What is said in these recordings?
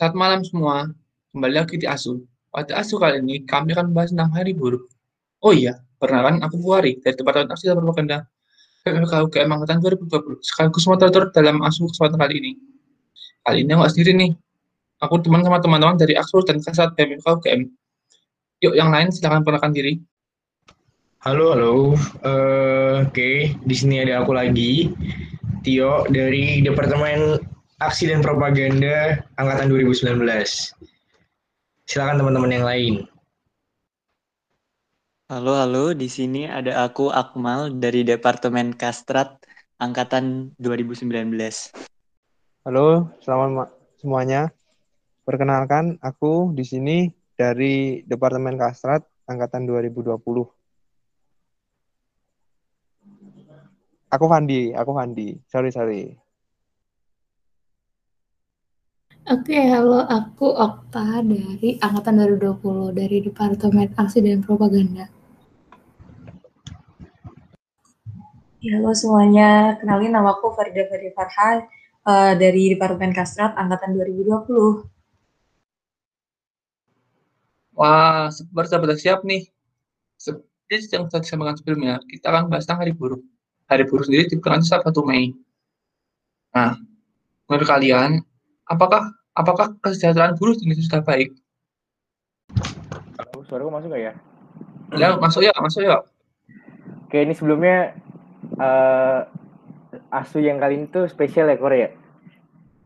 Selamat malam semua, kembali lagi di ASU. Pada ASU kali ini, kami akan membahas tentang hari buruh. Oh iya, perkenalan aku Fuari dari Departemen Aksi dan Propaganda PMK UGM Angkatan 2020, sekaligus moderator dalam ASU kesempatan kali ini. Kali ini aku sendiri nih, aku teman sama teman-teman dari ASU dan Kasat PMK UGM. Yuk, yang lain silakan perkenalkan diri. Halo, halo. Uh, Oke, okay. di sini ada aku lagi, Tio dari Departemen Aksi dan Propaganda Angkatan 2019. Silakan teman-teman yang lain. Halo, halo. Di sini ada aku Akmal dari Departemen Kastrat Angkatan 2019. Halo, selamat semuanya. Perkenalkan, aku di sini dari Departemen Kastrat Angkatan 2020. Aku Fandi, aku Fandi. Sorry, sorry. Oke, halo. Aku Okta dari Angkatan 2020 dari Departemen Aksi dan Propaganda. Ya, halo semuanya. Kenalin nama aku Farida Farida Farhan uh, dari Departemen Kastrat Angkatan 2020. Wah, bersahabat siap nih. Seperti yang sudah disampaikan sebelumnya, kita akan bahas tentang hari buruh hari buruh sendiri diperkenalkan satu Mei. Nah, menurut kalian, apakah apakah kesejahteraan buruh ini sudah baik? Halo, suara masuk gak ya? Ya, masuk ya, masuk ya. Oke, ini sebelumnya uh, asu yang kali ini tuh spesial ya Korea.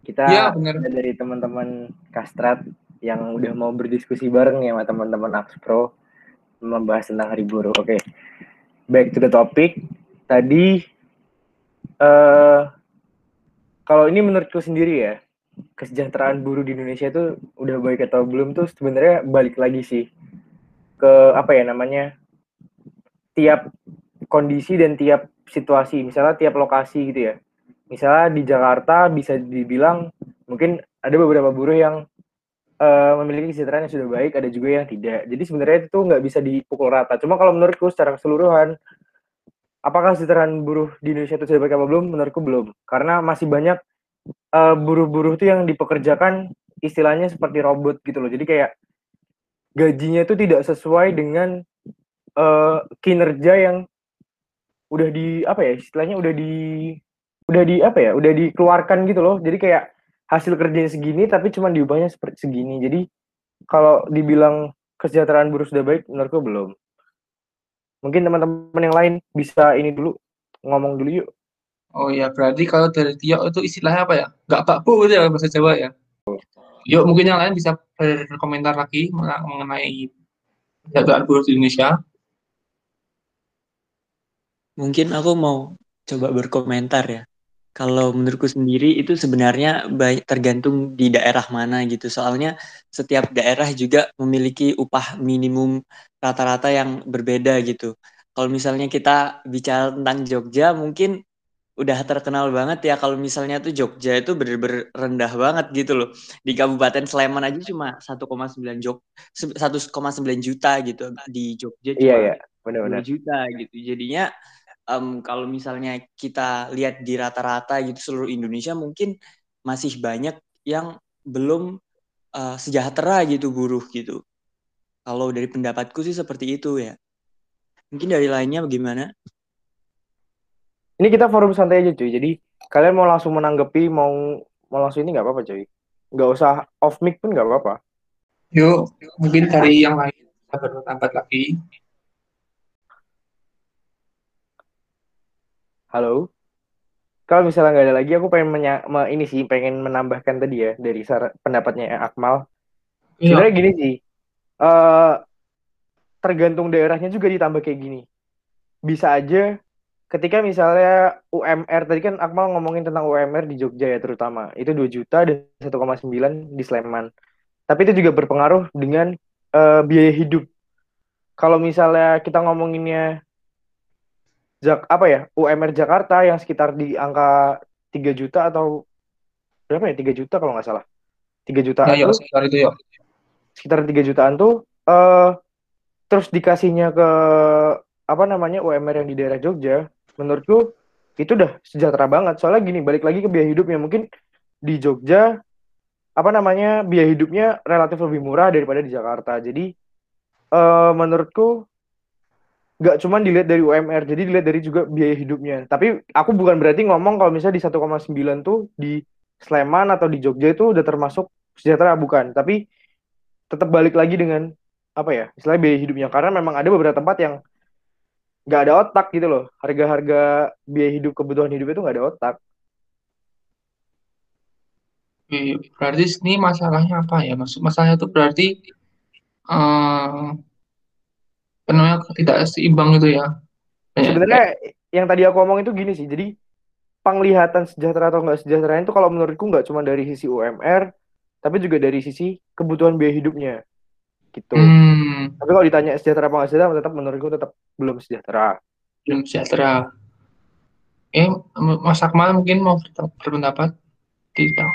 Kita ya, bener. dari teman-teman Kastrat yang udah mau berdiskusi bareng ya sama teman-teman Pro membahas tentang hari buruh. Oke, back to the topic tadi uh, kalau ini menurutku sendiri ya kesejahteraan buruh di Indonesia itu udah baik atau belum tuh sebenarnya balik lagi sih ke apa ya namanya tiap kondisi dan tiap situasi misalnya tiap lokasi gitu ya misalnya di Jakarta bisa dibilang mungkin ada beberapa buruh yang uh, memiliki kesejahteraan yang sudah baik ada juga yang tidak jadi sebenarnya itu nggak bisa dipukul rata cuma kalau menurutku secara keseluruhan apakah kesejahteraan buruh di Indonesia itu sudah baik apa belum? Menurutku belum. Karena masih banyak uh, buruh-buruh itu yang dipekerjakan istilahnya seperti robot gitu loh. Jadi kayak gajinya itu tidak sesuai dengan uh, kinerja yang udah di apa ya istilahnya udah di udah di apa ya udah dikeluarkan gitu loh. Jadi kayak hasil kerjanya segini tapi cuma diubahnya seperti segini. Jadi kalau dibilang kesejahteraan buruh sudah baik menurutku belum. Mungkin teman-teman yang lain bisa ini dulu ngomong dulu yuk. Oh ya, berarti kalau dari Tio itu istilahnya apa ya? Gak bakbu gitu ya bahasa Jawa ya. Yuk mungkin yang lain bisa berkomentar lagi mengenai kesejahteraan buruh di Indonesia. Mungkin aku mau coba berkomentar ya. Kalau menurutku sendiri itu sebenarnya baik tergantung di daerah mana gitu. Soalnya setiap daerah juga memiliki upah minimum rata-rata yang berbeda gitu. Kalau misalnya kita bicara tentang Jogja, mungkin udah terkenal banget ya kalau misalnya tuh Jogja itu bener-bener rendah banget gitu loh. Di Kabupaten Sleman aja cuma 1,9 Jog 1,9 juta gitu. Di Jogja cuma iya, iya. Bener -bener. juta gitu. Jadinya um, kalau misalnya kita lihat di rata-rata gitu seluruh Indonesia mungkin masih banyak yang belum uh, sejahtera gitu buruh gitu. Kalau dari pendapatku sih seperti itu ya. Mungkin dari lainnya bagaimana? Ini kita forum santai aja cuy. Jadi kalian mau langsung menanggapi mau mau langsung ini nggak apa-apa cuy. Nggak usah off mic pun nggak apa-apa. Yuk, mungkin dari yang lain kita berpendapat lagi. Halo. Kalau misalnya nggak ada lagi, aku pengen menya ini sih pengen menambahkan tadi ya dari pendapatnya Akmal. Iya. Sebenarnya gini sih, uh, tergantung daerahnya juga ditambah kayak gini. Bisa aja ketika misalnya UMR tadi kan Akmal ngomongin tentang UMR di Jogja ya terutama. Itu 2 juta dan 1,9 di Sleman. Tapi itu juga berpengaruh dengan uh, biaya hidup. Kalau misalnya kita ngomonginnya Jak apa ya UMR Jakarta yang sekitar di angka 3 juta atau berapa ya? 3 juta kalau nggak salah. 3 jutaan ya, tuh, sekitar itu ya. Sekitar 3 jutaan tuh uh, terus dikasihnya ke apa namanya UMR yang di daerah Jogja, menurutku itu udah sejahtera banget. Soalnya gini, balik lagi ke biaya hidupnya mungkin di Jogja apa namanya biaya hidupnya relatif lebih murah daripada di Jakarta. Jadi uh, menurutku nggak cuma dilihat dari UMR, jadi dilihat dari juga biaya hidupnya. Tapi aku bukan berarti ngomong kalau misalnya di 1,9 tuh di Sleman atau di Jogja itu udah termasuk sejahtera bukan. Tapi tetap balik lagi dengan apa ya istilahnya biaya hidupnya karena memang ada beberapa tempat yang nggak ada otak gitu loh harga-harga biaya hidup kebutuhan hidup itu nggak ada otak. Berarti ini masalahnya apa ya? Maksud masalahnya itu berarti uh, penuhnya tidak seimbang itu ya. Sebenarnya yang tadi aku ngomong itu gini sih. Jadi penglihatan sejahtera atau enggak sejahtera itu kalau menurutku nggak cuma dari sisi UMR, tapi juga dari sisi kebutuhan biaya hidupnya. Gitu. Hmm. Tapi kalau ditanya sejahtera apa nggak sejahtera, tetap menurutku tetap belum sejahtera. Belum sejahtera. Eh, Mas Akmal mungkin mau berpendapat? Tidak,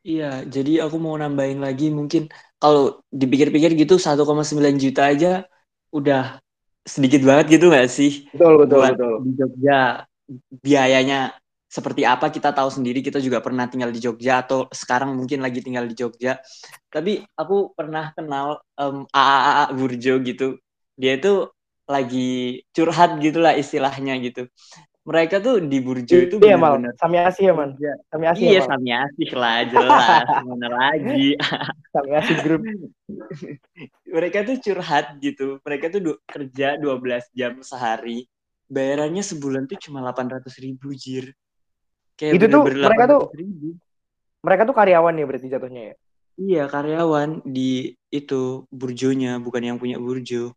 Iya, jadi aku mau nambahin lagi mungkin kalau dipikir-pikir gitu 1,9 juta aja udah sedikit banget gitu nggak sih? Betul betul Buat betul. Di Jogja biayanya seperti apa kita tahu sendiri kita juga pernah tinggal di Jogja atau sekarang mungkin lagi tinggal di Jogja. Tapi aku pernah kenal um, AAA Burjo gitu. Dia itu lagi curhat gitulah istilahnya gitu. Mereka tuh di Burjo itu iya mal. Sami Asih ya man Sami Asih iya ya, Sami Asih lah jelas. Mana lagi? Sami Asih grup mereka tuh curhat gitu. Mereka tuh du kerja 12 jam sehari. Bayarannya sebulan tuh cuma 800 ribu jir kayak itu tuh mereka tuh ribu. mereka tuh karyawan ya berarti jatuhnya ya iya karyawan di itu burjonya bukan yang punya burjo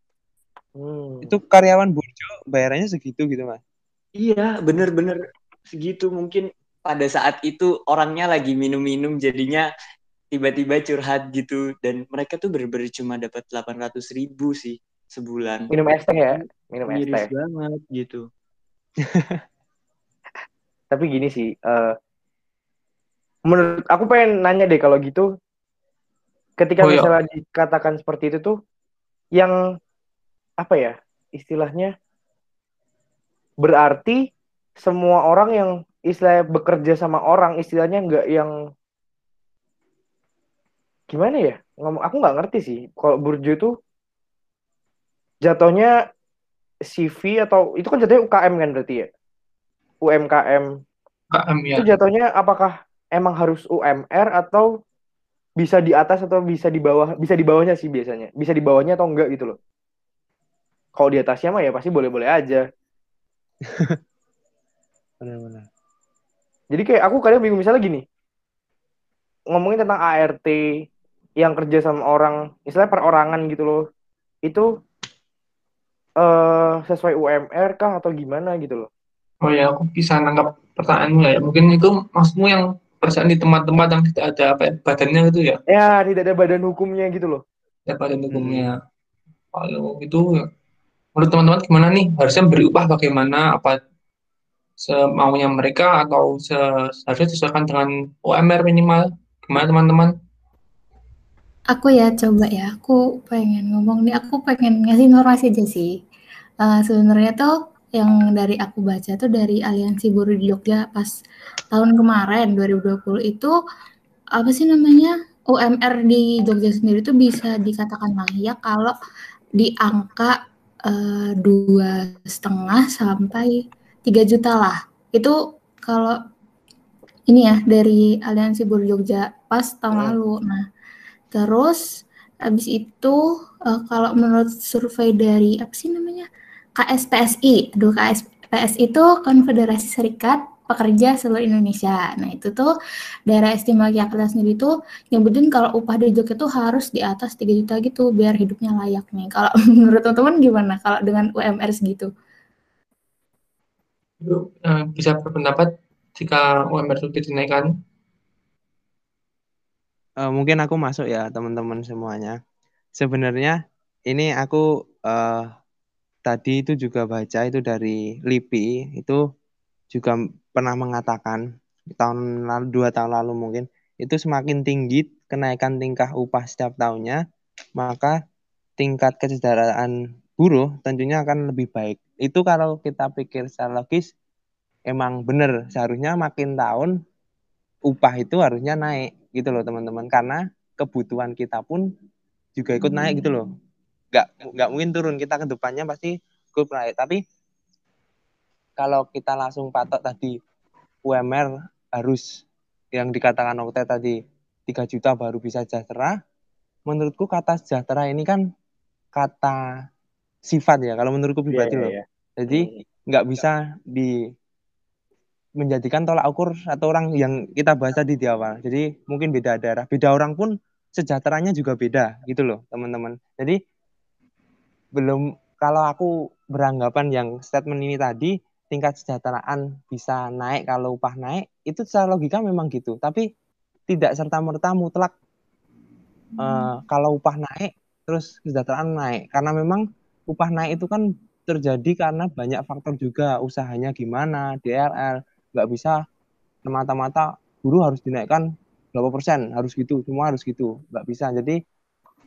hmm. itu karyawan burjo bayarannya segitu gitu mas Iya, bener-bener segitu mungkin pada saat itu orangnya lagi minum-minum jadinya tiba-tiba curhat gitu dan mereka tuh bener-bener cuma dapat 800 ribu sih sebulan. Minum es teh ya? Minum es teh. banget gitu. Tapi gini sih, uh, menurut aku pengen nanya deh kalau gitu, ketika oh, iya. misalnya dikatakan seperti itu tuh, yang apa ya istilahnya berarti semua orang yang istilah bekerja sama orang istilahnya nggak yang gimana ya? Ngomong aku nggak ngerti sih. Kalau burjo itu jatuhnya CV atau itu kan jatuhnya UKM kan berarti ya UMKM UKM ya itu jatuhnya apakah emang harus UMR atau bisa di atas atau bisa di bawah bisa di bawahnya sih biasanya bisa di bawahnya atau enggak gitu loh kalau di atasnya mah ya pasti boleh-boleh aja Benar-benar. Jadi kayak aku kadang bingung misalnya gini. Ngomongin tentang ART yang kerja sama orang, misalnya perorangan gitu loh. Itu uh, sesuai UMR kah atau gimana gitu loh. Oh ya, aku bisa nangkap pertanyaanmu ya. Mungkin itu maksudmu yang perasaan di tempat-tempat yang tidak ada apa ya, badannya gitu ya? Ya, tidak ada badan hukumnya gitu loh. Tidak badan hukumnya. Hmm. Kalau itu menurut teman-teman gimana nih harusnya beri upah bagaimana apa semaunya mereka atau seharusnya disesuaikan dengan UMR minimal gimana teman-teman aku ya coba ya aku pengen ngomong nih aku pengen ngasih informasi aja sih uh, sebenarnya tuh yang dari aku baca tuh dari Aliansi Buruh di Jogja pas tahun kemarin 2020 itu apa sih namanya UMR di Jogja sendiri tuh bisa dikatakan layak kalau di angka Eh, dua setengah sampai tiga juta lah. Itu kalau ini ya dari Aliansi Buruh Jogja pas tahun hmm. lalu. Nah, terus habis itu uh, kalau menurut survei dari apa sih namanya KSPSI, aduh KSPSI itu Konfederasi Serikat pekerja seluruh Indonesia. Nah itu tuh daerah istimewa Yogyakarta sendiri tuh nyebutin kalau upah di Jogja tuh harus di atas 3 juta gitu biar hidupnya layak nih. Kalau menurut teman-teman gimana kalau dengan UMR segitu? Itu uh, bisa berpendapat jika UMR itu dinaikkan? Uh, mungkin aku masuk ya teman-teman semuanya. Sebenarnya ini aku uh, tadi itu juga baca itu dari LIPI itu juga pernah mengatakan tahun lalu dua tahun lalu mungkin itu semakin tinggi kenaikan tingkah upah setiap tahunnya maka tingkat kesejahteraan buruh tentunya akan lebih baik. Itu kalau kita pikir secara logis emang benar seharusnya makin tahun upah itu harusnya naik gitu loh teman-teman karena kebutuhan kita pun juga ikut naik gitu loh nggak nggak mungkin turun kita ke depannya pasti ikut naik tapi kalau kita langsung patok tadi UMR harus yang dikatakan Okta tadi 3 juta baru bisa sejahtera menurutku kata sejahtera ini kan kata sifat ya kalau menurutku pribadi yeah, loh yeah. jadi nggak bisa di menjadikan tolak ukur atau orang yang kita bahas tadi di awal. Jadi mungkin beda daerah, beda orang pun sejahteranya juga beda gitu loh teman-teman. Jadi belum kalau aku beranggapan yang statement ini tadi tingkat kesejahteraan bisa naik kalau upah naik itu secara logika memang gitu. Tapi tidak serta merta mutlak uh, kalau upah naik terus kesejahteraan naik. Karena memang upah naik itu kan terjadi karena banyak faktor juga. Usahanya gimana DRL nggak bisa semata-mata guru harus dinaikkan berapa persen harus gitu semua harus gitu nggak bisa. Jadi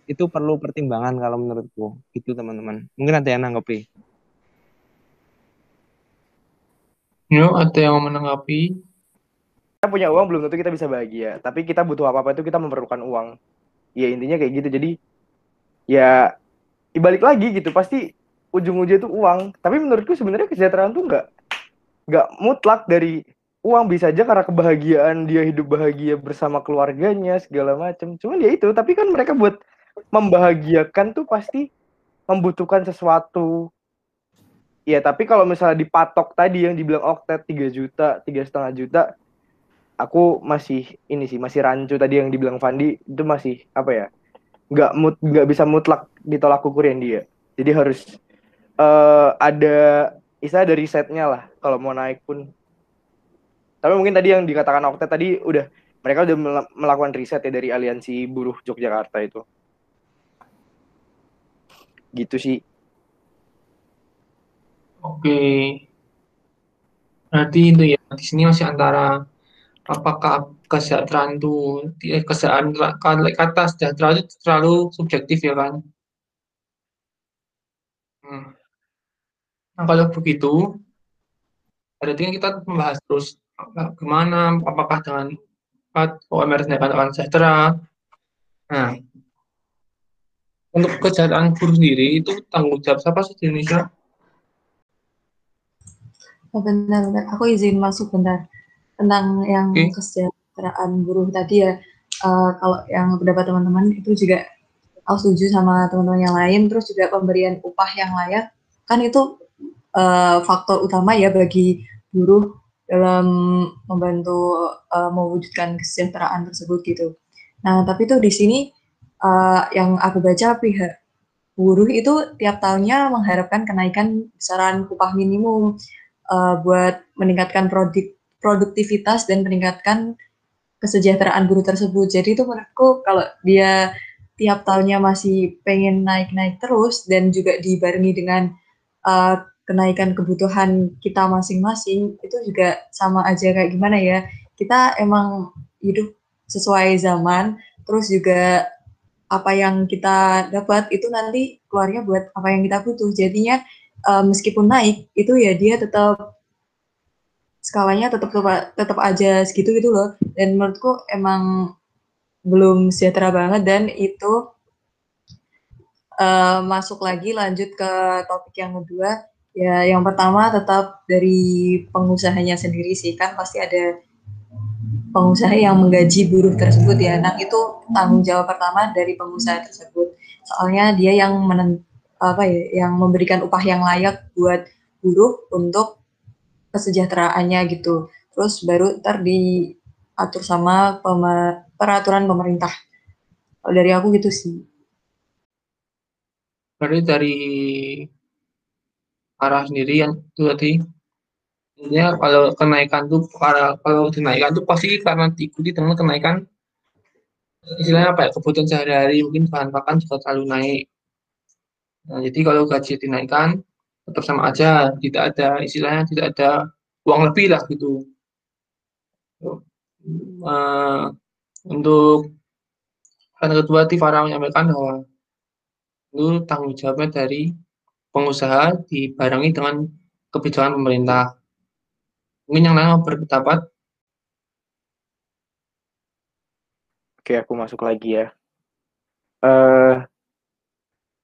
itu perlu pertimbangan kalau menurutku. Gitu teman-teman. Mungkin ada yang nanggapi? Ya ada yang mau menanggapi? Kita punya uang belum tentu kita bisa bahagia. Tapi kita butuh apa apa itu kita memerlukan uang. Ya intinya kayak gitu. Jadi ya ibalik lagi gitu. Pasti ujung-ujungnya itu uang. Tapi menurutku sebenarnya kesejahteraan tuh nggak nggak mutlak dari uang. Bisa aja karena kebahagiaan dia hidup bahagia bersama keluarganya segala macam cuman ya itu. Tapi kan mereka buat membahagiakan tuh pasti membutuhkan sesuatu. Ya tapi kalau misalnya dipatok tadi yang dibilang oktet 3 juta tiga setengah juta aku masih ini sih masih rancu tadi yang dibilang Fandi itu masih apa ya nggak mut nggak bisa mutlak ditolak ukurin dia. Jadi harus uh, ada istilah dari setnya lah kalau mau naik pun. Tapi mungkin tadi yang dikatakan Oktet tadi udah mereka udah melakukan riset ya dari aliansi buruh Yogyakarta itu gitu sih oke berarti itu ya di sini masih antara apakah kesejahteraan itu eh, kesejahteraan kata sejahtera itu terlalu subjektif ya kan hmm. Nah, kalau begitu, berarti kan kita membahas terus gimana, apakah dengan OMR dinaikkan akan sejahtera. Nah, untuk kesejahteraan guru sendiri itu tanggung jawab siapa sih di Indonesia? Oh, benar, benar. Aku izin masuk bentar tentang yang okay. kesejahteraan buruh tadi ya. Uh, kalau yang pendapat teman-teman itu juga aku setuju sama teman-teman yang lain. Terus juga pemberian upah yang layak kan itu uh, faktor utama ya bagi buruh dalam membantu uh, mewujudkan kesejahteraan tersebut gitu. Nah, tapi tuh di sini uh, yang aku baca pihak buruh itu tiap tahunnya mengharapkan kenaikan besaran upah minimum uh, buat meningkatkan produk produktivitas dan meningkatkan kesejahteraan buruh tersebut. Jadi itu menurutku kalau dia tiap tahunnya masih pengen naik-naik terus dan juga dibarengi dengan uh, kenaikan kebutuhan kita masing-masing itu juga sama aja kayak gimana ya kita emang hidup sesuai zaman terus juga apa yang kita dapat itu nanti keluarnya buat apa yang kita butuh. Jadinya uh, meskipun naik itu ya dia tetap skalanya tetap tetap, aja segitu gitu loh. Dan menurutku emang belum sejahtera banget dan itu uh, masuk lagi lanjut ke topik yang kedua. Ya, yang pertama tetap dari pengusahanya sendiri sih. Kan pasti ada pengusaha yang menggaji buruh tersebut ya. Nah itu tanggung jawab pertama dari pengusaha tersebut. Soalnya dia yang menen, apa ya, yang memberikan upah yang layak buat buruh untuk kesejahteraannya gitu. Terus baru ntar diatur sama pema, peraturan pemerintah. Kalau dari aku gitu sih. Berarti dari arah sendiri yang itu tadi intinya kalau kenaikan tuh para kalau kenaikan tuh pasti karena diikuti dengan kenaikan. Istilahnya apa ya kebutuhan sehari-hari mungkin bahan pakan juga terlalu naik. Nah, jadi kalau gaji dinaikkan tetap sama aja tidak ada istilahnya tidak ada uang lebih lah gitu. Uh, untuk karena kedua Tifara menyampaikan bahwa itu tanggung jawabnya dari pengusaha dibarengi dengan kebijakan pemerintah. Mungkin yang lain berpendapat? Oke, aku masuk lagi ya. Uh,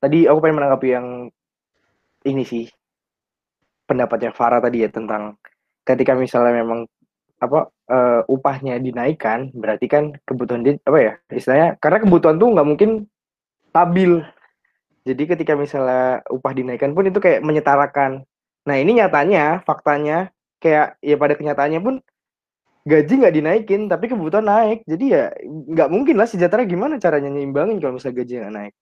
tadi aku pengen menanggapi yang ini sih pendapatnya Farah tadi ya tentang ketika misalnya memang apa uh, upahnya dinaikkan berarti kan kebutuhan dia apa ya istilahnya karena kebutuhan tuh nggak mungkin stabil jadi ketika misalnya upah dinaikkan pun itu kayak menyetarakan nah ini nyatanya faktanya kayak ya pada kenyataannya pun gaji nggak dinaikin tapi kebutuhan naik. Jadi ya nggak mungkin lah sejahtera gimana caranya nyimbangin kalau misalnya gaji nggak naik.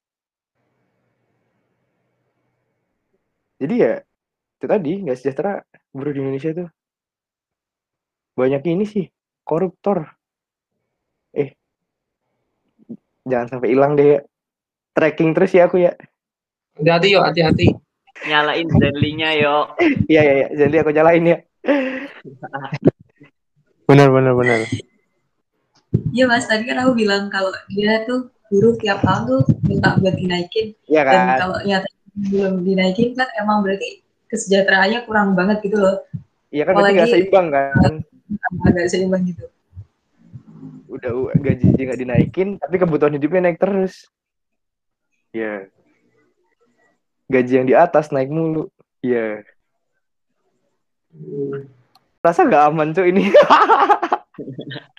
Jadi ya itu tadi nggak sejahtera buruh di Indonesia itu banyak ini sih koruptor. Eh jangan sampai hilang deh ya tracking terus ya aku ya. Hati-hati yuk hati-hati. Nyalain Zenly-nya yuk. Iya iya iya. Zenly aku nyalain ya Benar benar benar. Iya mas, tadi kan aku bilang kalau dia tuh buruh tiap tahun tuh minta buat dinaikin. Iya kan. Dan kalau nyata belum dinaikin kan emang berarti kesejahteraannya kurang banget gitu loh. Iya kan berarti nggak seimbang kan. Agak seimbang gitu. Udah gaji nggak dinaikin, tapi kebutuhan hidupnya naik terus. Iya. Gaji yang di atas naik mulu. Iya. Rasa gak aman tuh ini.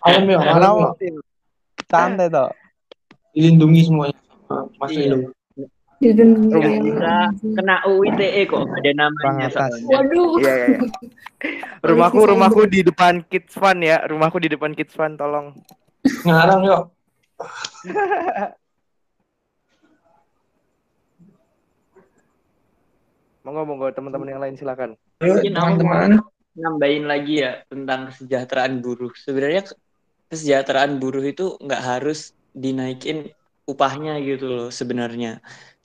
alam ya, alam. Santai toh. Dilindungi semuanya. Masih iya. Dilindungi. Bisa kena UITE kok ada namanya Waduh. Iya, iya, iya. Rumahku rumahku di depan Kids Fun ya. Rumahku di depan Kids Fun tolong. Ngarang yuk. monggo monggo teman-teman yang lain silakan. Teman-teman nambahin lagi ya tentang kesejahteraan buruh. Sebenarnya kesejahteraan buruh itu nggak harus dinaikin upahnya gitu loh sebenarnya.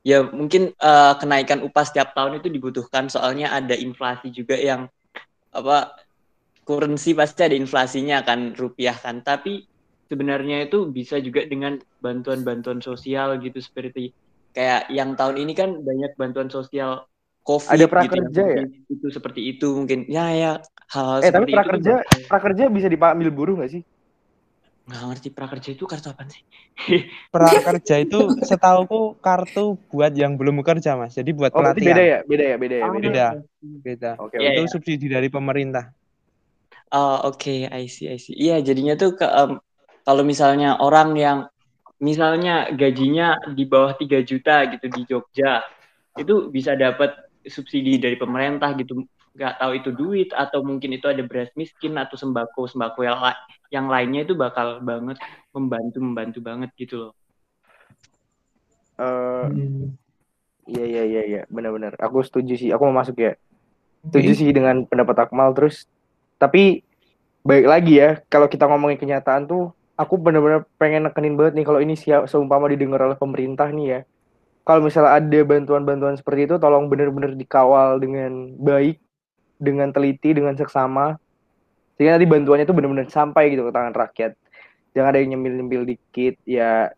Ya mungkin uh, kenaikan upah setiap tahun itu dibutuhkan soalnya ada inflasi juga yang apa currency pasti ada inflasinya kan rupiah kan. Tapi sebenarnya itu bisa juga dengan bantuan-bantuan sosial gitu seperti kayak yang tahun ini kan banyak bantuan sosial COVID ada prakerja gitu, ya, itu seperti itu mungkin ya ya hal, -hal eh tapi prakerja itu prakerja bisa dipanggil buruh nggak sih? Nggak ngerti prakerja itu kartu apa sih? Prakerja itu setauku kartu buat yang belum bekerja mas. Jadi buat oh, pelatihan. beda ya? Beda ya? Beda ya? Beda beda, beda. Okay, ya, itu ya. subsidi dari pemerintah. Oh oke okay. I see I see. Iya jadinya tuh ke, um, kalau misalnya orang yang misalnya gajinya di bawah 3 juta gitu di Jogja itu bisa dapat subsidi dari pemerintah gitu nggak tahu itu duit atau mungkin itu ada beras miskin atau sembako sembako yang la yang lainnya itu bakal banget membantu membantu banget gitu loh. Uh, iya iya iya iya. Benar-benar. Aku setuju sih. Aku mau masuk ya. Setuju sih dengan pendapat Akmal. Terus tapi baik lagi ya kalau kita ngomongin kenyataan tuh aku benar-benar pengen nekenin banget nih kalau ini siap seumpama didengar oleh pemerintah nih ya kalau misalnya ada bantuan-bantuan seperti itu tolong benar-benar dikawal dengan baik dengan teliti dengan seksama. Sehingga nanti bantuannya itu benar-benar sampai gitu ke tangan rakyat. Jangan ada yang nyemil-nyemil dikit ya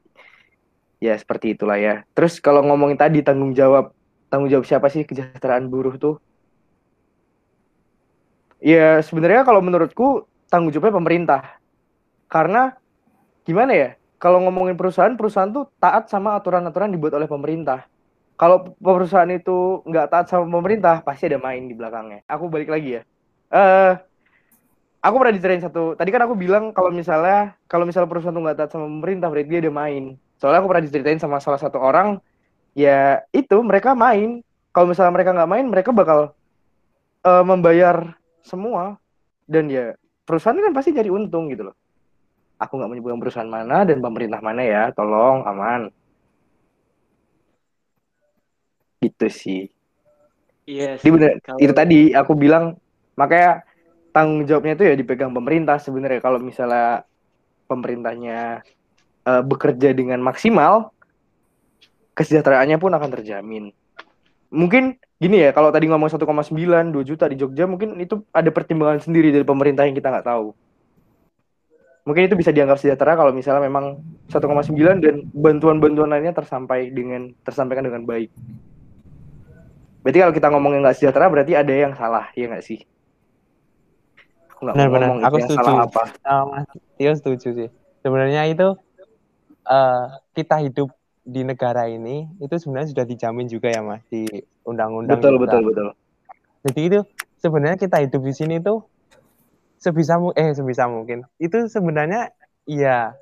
ya seperti itulah ya. Terus kalau ngomongin tadi tanggung jawab tanggung jawab siapa sih kesejahteraan buruh tuh? Ya sebenarnya kalau menurutku tanggung jawabnya pemerintah. Karena gimana ya kalau ngomongin perusahaan, perusahaan tuh taat sama aturan-aturan dibuat oleh pemerintah. Kalau perusahaan itu nggak taat sama pemerintah, pasti ada main di belakangnya. Aku balik lagi ya. Eh, uh, aku pernah diceritain satu. Tadi kan aku bilang kalau misalnya kalau misalnya perusahaan tuh nggak taat sama pemerintah, berarti dia ada main. Soalnya aku pernah diceritain sama salah satu orang, ya itu mereka main. Kalau misalnya mereka nggak main, mereka bakal uh, membayar semua. Dan ya perusahaan kan pasti jadi untung gitu loh aku nggak menyebutkan perusahaan mana dan pemerintah mana ya. Tolong aman. Gitu sih. Iya yes, bener kalau... itu tadi aku bilang makanya tanggung jawabnya itu ya dipegang pemerintah sebenarnya. Kalau misalnya pemerintahnya uh, bekerja dengan maksimal kesejahteraannya pun akan terjamin. Mungkin gini ya kalau tadi ngomong 1,9 2 juta di Jogja mungkin itu ada pertimbangan sendiri dari pemerintah yang kita nggak tahu mungkin itu bisa dianggap sejahtera kalau misalnya memang 1,9 dan bantuan-bantuan lainnya tersampai dengan tersampaikan dengan baik. Berarti kalau kita ngomongin nggak sejahtera berarti ada yang salah, ya nggak sih? Aku benar, benar. Aku setuju. Salah apa. Sama Tio setuju sih. Sebenarnya itu uh, kita hidup di negara ini itu sebenarnya sudah dijamin juga ya mas di undang-undang betul juga. betul betul jadi itu sebenarnya kita hidup di sini tuh sebisa eh sebisa mungkin. Itu sebenarnya iya.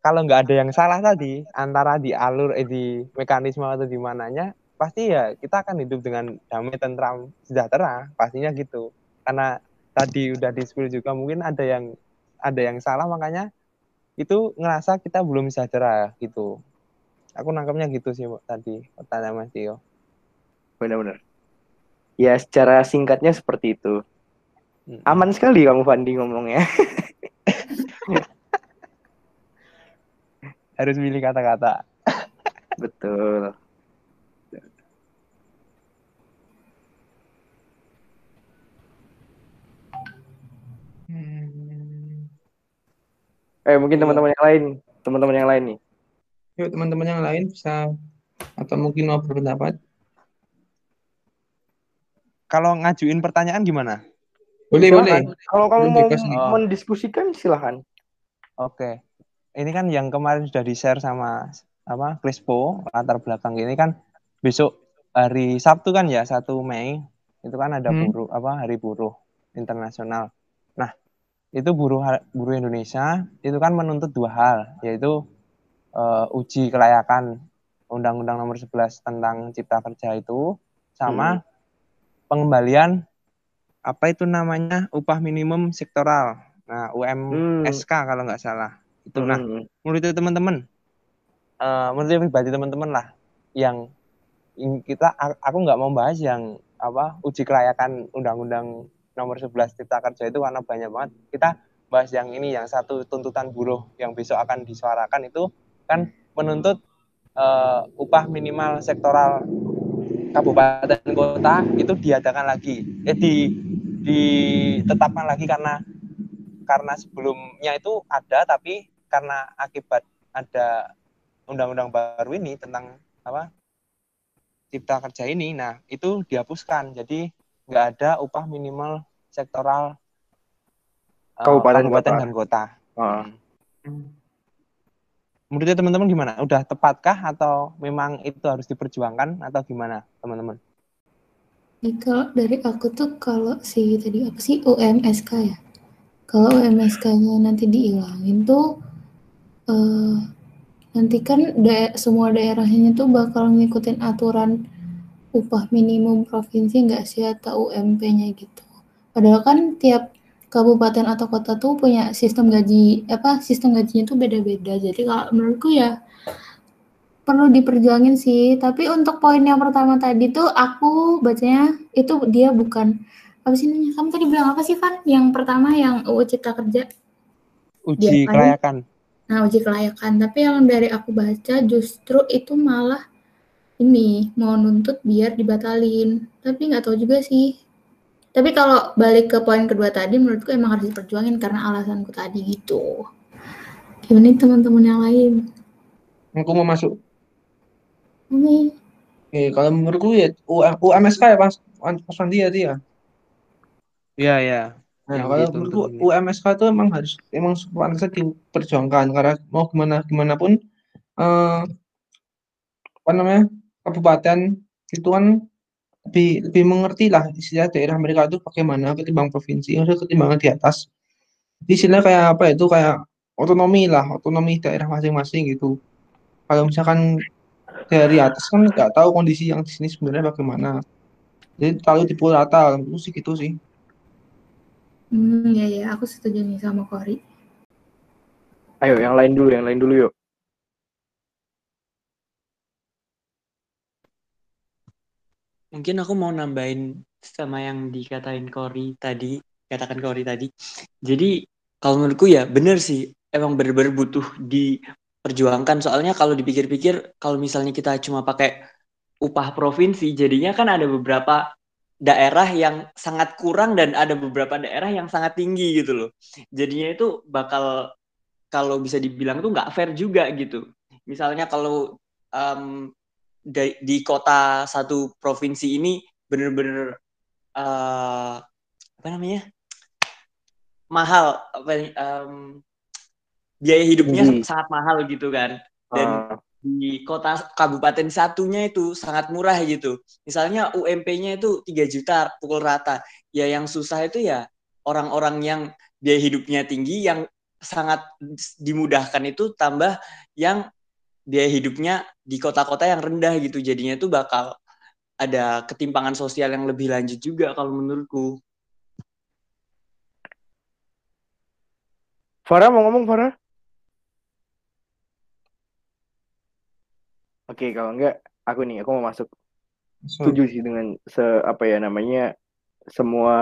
Kalau nggak ada yang salah tadi antara di alur eh, di mekanisme atau di mananya pasti ya kita akan hidup dengan damai tentram sejahtera pastinya gitu. Karena tadi udah di juga mungkin ada yang ada yang salah makanya itu ngerasa kita belum sejahtera gitu. Aku nangkapnya gitu sih tadi pertanyaan Mas Tio. Benar-benar. Ya secara singkatnya seperti itu aman sekali kamu Fandi ngomongnya harus milih kata-kata betul Eh mungkin teman-teman yang lain, teman-teman yang lain nih. Yuk teman-teman yang lain bisa atau mungkin mau berpendapat. Kalau ngajuin pertanyaan gimana? Boleh, silahkan. boleh. Kalau kamu mau oh. mendiskusikan silahkan. Oke. Ini kan yang kemarin sudah di-share sama apa Crispo latar belakang ini kan besok hari Sabtu kan ya 1 Mei itu kan ada hmm. buruh apa hari buruh internasional itu buruh buruh Indonesia itu kan menuntut dua hal yaitu uh, uji kelayakan Undang-Undang Nomor 11 tentang Cipta Kerja itu sama hmm. pengembalian apa itu namanya upah minimum sektoral. Nah, UMSK hmm. kalau nggak salah. Itu nah, hmm. menurut teman-teman uh, menurut pribadi teman-teman lah yang kita aku nggak mau bahas yang apa uji kelayakan undang-undang nomor 11 Cipta Kerja itu karena banyak banget. Kita bahas yang ini, yang satu tuntutan buruh yang besok akan disuarakan itu kan menuntut uh, upah minimal sektoral kabupaten kota itu diadakan lagi, eh di ditetapkan lagi karena karena sebelumnya itu ada tapi karena akibat ada undang-undang baru ini tentang apa cipta kerja ini, nah itu dihapuskan. Jadi nggak ada upah minimal sektoral uh, kabupaten, kabupaten kota. dan kota. Uh. Menurutnya teman-teman gimana? Udah tepatkah atau memang itu harus diperjuangkan atau gimana teman-teman? Kalau dari aku tuh kalau si tadi apa sih UMSK ya? Kalau UMSK-nya nanti dihilangin tuh uh, nanti kan da semua daerahnya tuh bakal ngikutin aturan upah minimum provinsi nggak sih atau UMP-nya gitu. Padahal kan tiap kabupaten atau kota tuh punya sistem gaji apa sistem gajinya tuh beda-beda. Jadi kalau menurutku ya perlu diperjuangin sih. Tapi untuk poin yang pertama tadi tuh aku bacanya itu dia bukan apa sih namanya? Kamu tadi bilang apa sih Van? Yang pertama yang UU Cipta Kerja. Uji dia, kelayakan. Nah, uji kelayakan. Tapi yang dari aku baca justru itu malah ini mau nuntut biar dibatalin. Tapi nggak tahu juga sih tapi kalau balik ke poin kedua tadi, menurutku emang harus diperjuangin karena alasanku tadi gitu. Gimana teman-teman yang lain? Aku mau masuk. Oke. Eh, kalau menurutku ya UMSK ya pas pas dia dia. Iya iya. Nah, kalau gitu, menurutku UMSK itu emang harus emang pantas diperjuangkan karena mau gimana gimana pun eh, apa namanya kabupaten itu kan lebih lebih mengerti lah istilah daerah mereka itu bagaimana ketimbang provinsi, maksudnya ketimbangan di atas. Jadi istilah kayak apa itu kayak otonomi lah, otonomi daerah masing-masing gitu. Kalau misalkan dari atas kan nggak tahu kondisi yang di sini sebenarnya bagaimana. Jadi terlalu dipukul rata, itu sih gitu sih. Hmm, ya ya, aku setuju nih sama Kori. Ayo, yang lain dulu, yang lain dulu yuk. Mungkin aku mau nambahin sama yang dikatain Kori tadi, katakan Kori tadi. Jadi kalau menurutku ya bener sih, emang bener-bener butuh diperjuangkan. Soalnya kalau dipikir-pikir, kalau misalnya kita cuma pakai upah provinsi, jadinya kan ada beberapa daerah yang sangat kurang dan ada beberapa daerah yang sangat tinggi gitu loh. Jadinya itu bakal kalau bisa dibilang tuh nggak fair juga gitu. Misalnya kalau um, di, di kota satu provinsi ini bener-bener uh, apa namanya mahal apa um, biaya hidupnya hmm. sangat mahal gitu kan dan uh. di kota kabupaten satunya itu sangat murah gitu misalnya UMP-nya itu 3 juta pukul rata ya yang susah itu ya orang-orang yang biaya hidupnya tinggi yang sangat dimudahkan itu tambah yang biaya hidupnya di kota-kota yang rendah gitu jadinya itu bakal ada ketimpangan sosial yang lebih lanjut juga kalau menurutku. Farah mau ngomong Farah? Oke, kalau enggak aku nih, aku mau masuk. Setuju sih dengan se apa ya namanya semua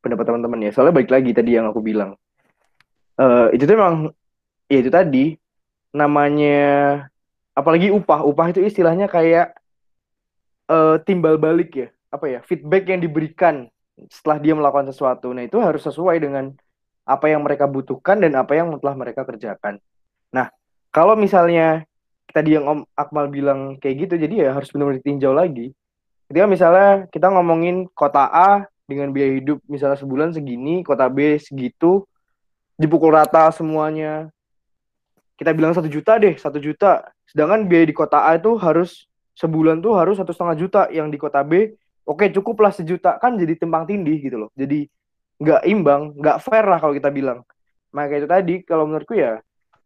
pendapat teman-teman ya. Soalnya baik lagi tadi yang aku bilang. Uh, itu tuh memang ya itu tadi namanya apalagi upah. Upah itu istilahnya kayak uh, timbal balik ya. Apa ya? Feedback yang diberikan setelah dia melakukan sesuatu. Nah, itu harus sesuai dengan apa yang mereka butuhkan dan apa yang telah mereka kerjakan. Nah, kalau misalnya tadi yang Om Akmal bilang kayak gitu, jadi ya harus benar-benar ditinjau lagi. Ketika misalnya kita ngomongin kota A dengan biaya hidup misalnya sebulan segini, kota B segitu, dipukul rata semuanya. Kita bilang satu juta deh, satu juta. Sedangkan biaya di kota A itu harus sebulan tuh harus satu setengah juta, yang di kota B, oke cukuplah sejuta, kan jadi timbang tindih gitu loh. Jadi nggak imbang, nggak fair lah kalau kita bilang. Maka itu tadi, kalau menurutku ya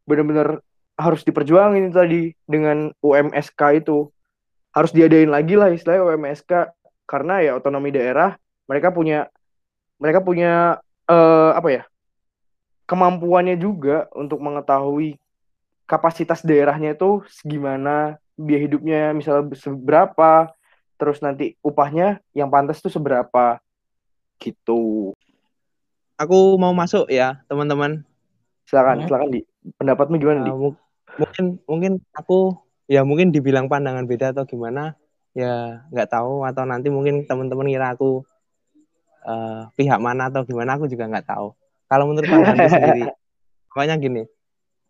benar-benar harus diperjuangin itu tadi dengan UMSK itu. Harus diadain lagi lah istilahnya UMSK karena ya otonomi daerah mereka punya mereka punya uh, apa ya kemampuannya juga untuk mengetahui kapasitas daerahnya itu segimana biaya hidupnya misalnya seberapa terus nanti upahnya yang pantas itu seberapa. Gitu. Aku mau masuk ya teman-teman. Silakan silakan di. Pendapatmu gimana di? Uh, mungkin mungkin aku ya mungkin dibilang pandangan beda atau gimana ya nggak tahu. Atau nanti mungkin teman-teman kira aku uh, pihak mana atau gimana aku juga nggak tahu. Kalau menurut pandangan sendiri pokoknya gini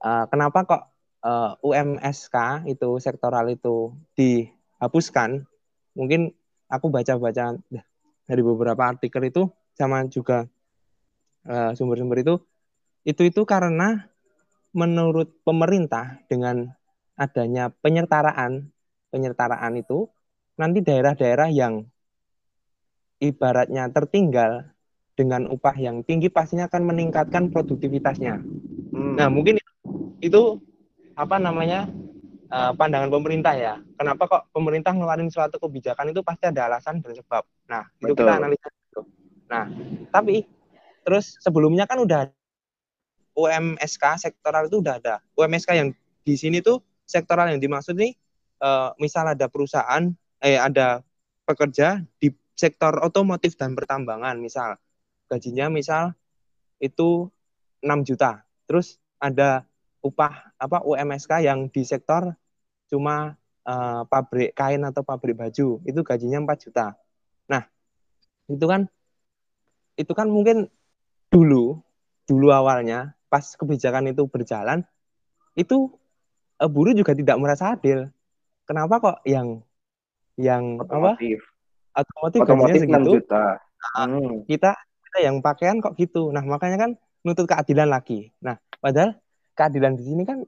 uh, kenapa kok uh, eh, UMSK itu sektoral itu dihapuskan? Mungkin aku baca-baca dari beberapa artikel itu sama juga sumber-sumber uh, itu itu itu karena menurut pemerintah dengan adanya penyertaraan penyertaraan itu nanti daerah-daerah yang ibaratnya tertinggal dengan upah yang tinggi pastinya akan meningkatkan produktivitasnya. Hmm. Nah mungkin itu apa namanya uh, pandangan pemerintah ya. Kenapa kok pemerintah ngeluarin suatu kebijakan itu pasti ada alasan dan sebab. Nah itu Betul. kita analisa itu. Nah tapi terus sebelumnya kan udah UMSK sektoral itu udah ada. UMSK yang di sini tuh sektoral yang dimaksud nih uh, misal ada perusahaan eh ada pekerja di sektor otomotif dan pertambangan misal gajinya misal itu 6 juta. Terus ada upah apa UMSK yang di sektor cuma uh, pabrik kain atau pabrik baju itu gajinya 4 juta. Nah, itu kan itu kan mungkin dulu dulu awalnya pas kebijakan itu berjalan itu uh, buruh juga tidak merasa adil. Kenapa kok yang yang otomotif. apa otomotif, otomotif segitu juta. Ah, hmm. kita kita yang pakaian kok gitu. Nah makanya kan nuntut keadilan lagi. Nah padahal keadilan di sini kan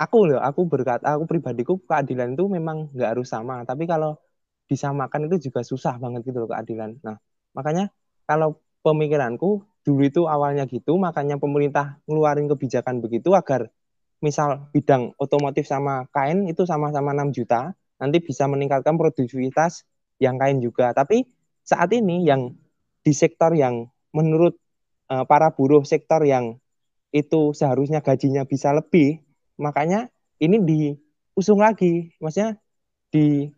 aku loh aku berkata aku pribadiku keadilan itu memang nggak harus sama. Tapi kalau disamakan itu juga susah banget gitu loh keadilan. Nah makanya kalau pemikiranku dulu itu awalnya gitu, makanya pemerintah ngeluarin kebijakan begitu agar misal bidang otomotif sama kain itu sama-sama 6 juta, nanti bisa meningkatkan produktivitas yang kain juga. Tapi saat ini yang di sektor yang menurut uh, para buruh sektor yang itu seharusnya gajinya bisa lebih, makanya ini diusung lagi, maksudnya di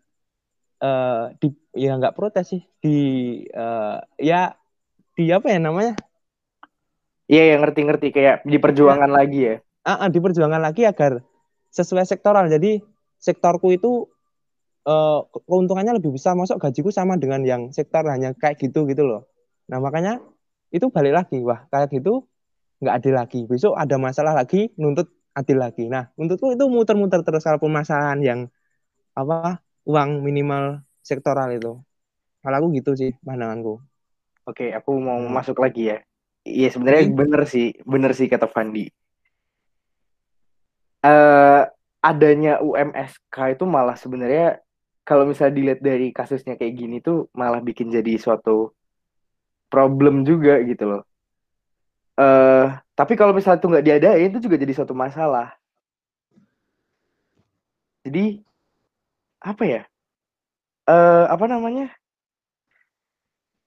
uh, di ya nggak protes sih, di uh, ya di apa ya namanya Iya, yang ngerti-ngerti kayak diperjuangkan ya. lagi ya. Ah, uh, diperjuangkan lagi agar sesuai sektoral. Jadi sektorku itu uh, keuntungannya lebih besar, masuk gajiku sama dengan yang sektor hanya kayak gitu gitu loh. Nah makanya itu balik lagi, wah kayak gitu nggak adil lagi. Besok ada masalah lagi, nuntut adil lagi. Nah nuntutku itu muter-muter terus kalau permasalahan yang apa uang minimal sektoral itu. Kalau aku gitu sih pandanganku. Oke, aku mau masuk lagi ya. Iya sebenarnya hmm. bener sih, bener sih kata Fandi. uh, adanya UMSK itu malah sebenarnya kalau misalnya dilihat dari kasusnya kayak gini tuh malah bikin jadi suatu problem juga gitu loh. Uh, tapi kalau misalnya itu nggak diadain itu juga jadi suatu masalah. Jadi apa ya? Uh, apa namanya?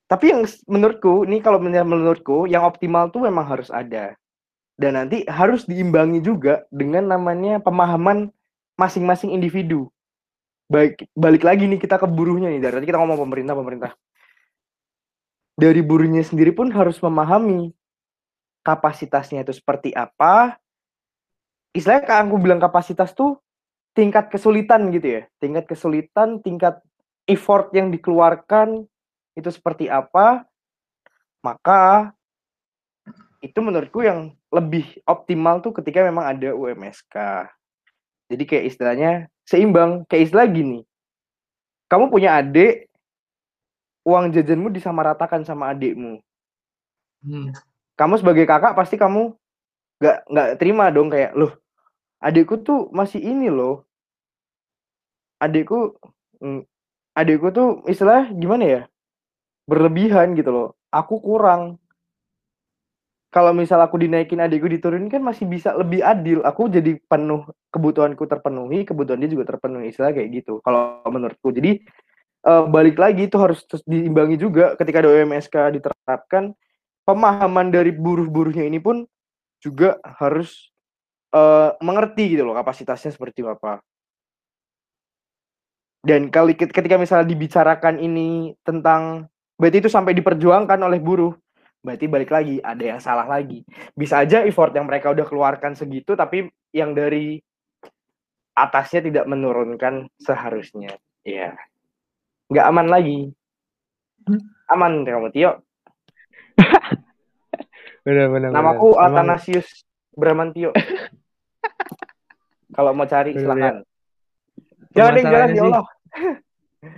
Tapi yang menurutku, ini kalau menurutku yang optimal tuh memang harus ada. Dan nanti harus diimbangi juga dengan namanya pemahaman masing-masing individu. Baik, balik lagi nih kita ke buruhnya nih. Dari kita ngomong pemerintah, pemerintah. Dari buruhnya sendiri pun harus memahami kapasitasnya itu seperti apa. Istilahnya kan aku bilang kapasitas tuh tingkat kesulitan gitu ya. Tingkat kesulitan, tingkat effort yang dikeluarkan itu seperti apa, maka itu menurutku yang lebih optimal tuh ketika memang ada UMSK. Jadi kayak istilahnya seimbang, kayak istilah gini. Kamu punya adik, uang jajanmu disamaratakan sama adikmu. Hmm. Kamu sebagai kakak pasti kamu nggak nggak terima dong kayak loh adikku tuh masih ini loh adikku mm, adikku tuh istilah gimana ya berlebihan gitu loh. Aku kurang. Kalau misal aku dinaikin adikku diturunin kan masih bisa lebih adil. Aku jadi penuh kebutuhanku terpenuhi, kebutuhan dia juga terpenuhi. Istilah kayak gitu. Kalau menurutku. Jadi uh, balik lagi itu harus terus diimbangi juga ketika ada UMSK diterapkan. Pemahaman dari buruh-buruhnya ini pun juga harus uh, mengerti gitu loh kapasitasnya seperti apa. Dan kali ketika misalnya dibicarakan ini tentang berarti itu sampai diperjuangkan oleh buruh. Berarti balik lagi ada yang salah lagi. Bisa aja effort yang mereka udah keluarkan segitu tapi yang dari atasnya tidak menurunkan seharusnya. Ya nggak aman lagi. Aman kamu Tio. Benar benar namaku Athanasius Bramantio kalau mau cari silakan. jangan jalan ya Allah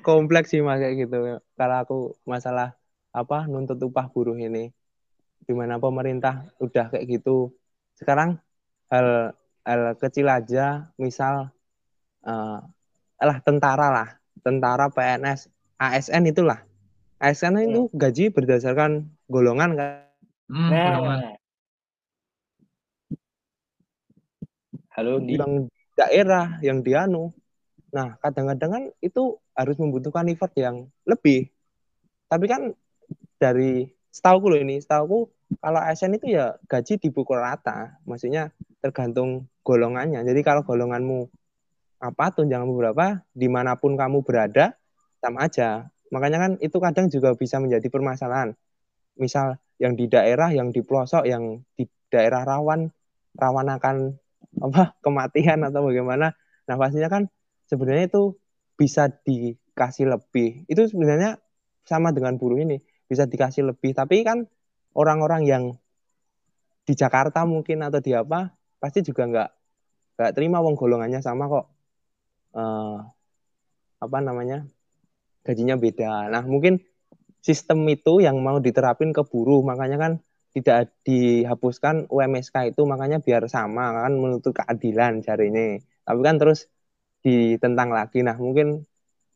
kompleks sih mas kayak gitu. Kalau aku masalah apa nuntut upah buruh ini. Di mana pemerintah udah kayak gitu. Sekarang hal hal kecil aja misal uh, lah tentara lah. Tentara PNS ASN itulah. ASN hmm. itu gaji berdasarkan golongan kan? Hmm, golongan. halo di. Yang daerah yang dianu nah kadang-kadang kan itu harus membutuhkan effort yang lebih. Tapi kan dari setahu loh ini, setahu kalau ASN itu ya gaji dipukul rata, maksudnya tergantung golongannya. Jadi kalau golonganmu apa tunjangan beberapa, di mana pun kamu berada sama aja. Makanya kan itu kadang juga bisa menjadi permasalahan. Misal yang di daerah, yang di pelosok, yang di daerah rawan, rawan akan apa kematian atau bagaimana. Nah pastinya kan sebenarnya itu bisa dikasih lebih. Itu sebenarnya sama dengan buruh ini, bisa dikasih lebih. Tapi kan orang-orang yang di Jakarta mungkin atau di apa, pasti juga nggak nggak terima wong golongannya sama kok. Uh, apa namanya? gajinya beda. Nah, mungkin sistem itu yang mau diterapin ke buruh, makanya kan tidak dihapuskan UMSK itu makanya biar sama kan menuntut keadilan cari ini. Tapi kan terus ditentang lagi. Nah mungkin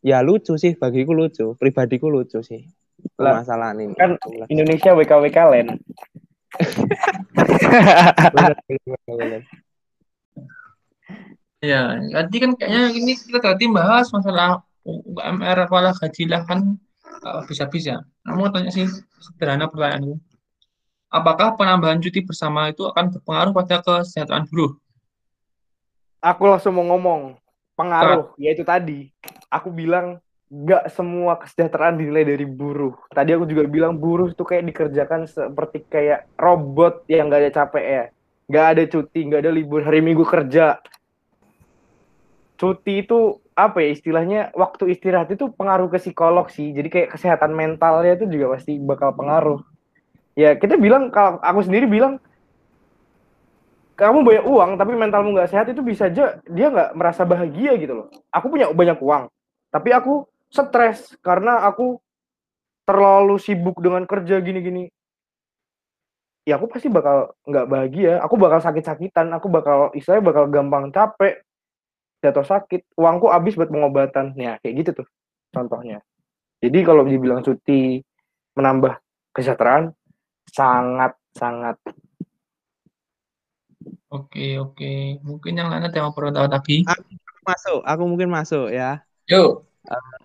ya lucu sih bagiku lucu, pribadiku lucu sih permasalahan ini. Kan Indonesia WKWK lain. ya, tadi kan kayaknya ini kita tadi bahas masalah UMR kepala gaji lah kan bisa-bisa. Nah, mau tanya sih sederhana pertanyaanku. Apakah penambahan cuti bersama itu akan berpengaruh pada kesejahteraan buruh? Aku langsung mau ngomong pengaruh ya itu tadi. Aku bilang nggak semua kesejahteraan dinilai dari buruh. Tadi aku juga bilang buruh itu kayak dikerjakan seperti kayak robot yang nggak ada capek ya. Nggak ada cuti nggak ada libur hari minggu kerja. Cuti itu apa ya istilahnya waktu istirahat itu pengaruh ke psikolog sih. Jadi kayak kesehatan mentalnya itu juga pasti bakal pengaruh. Ya kita bilang kalau aku sendiri bilang kamu banyak uang tapi mentalmu nggak sehat itu bisa aja dia nggak merasa bahagia gitu loh. Aku punya banyak uang, tapi aku stres karena aku terlalu sibuk dengan kerja gini-gini. ya aku pasti bakal nggak bahagia aku bakal sakit-sakitan aku bakal istilahnya bakal gampang capek jatuh sakit uangku habis buat pengobatan ya kayak gitu tuh contohnya jadi kalau dibilang cuti menambah kesejahteraan sangat sangat oke oke. Mungkin yang lain ada yang perlu tahu lagi? Aku masuk aku mungkin masuk ya. Yuk. Uh,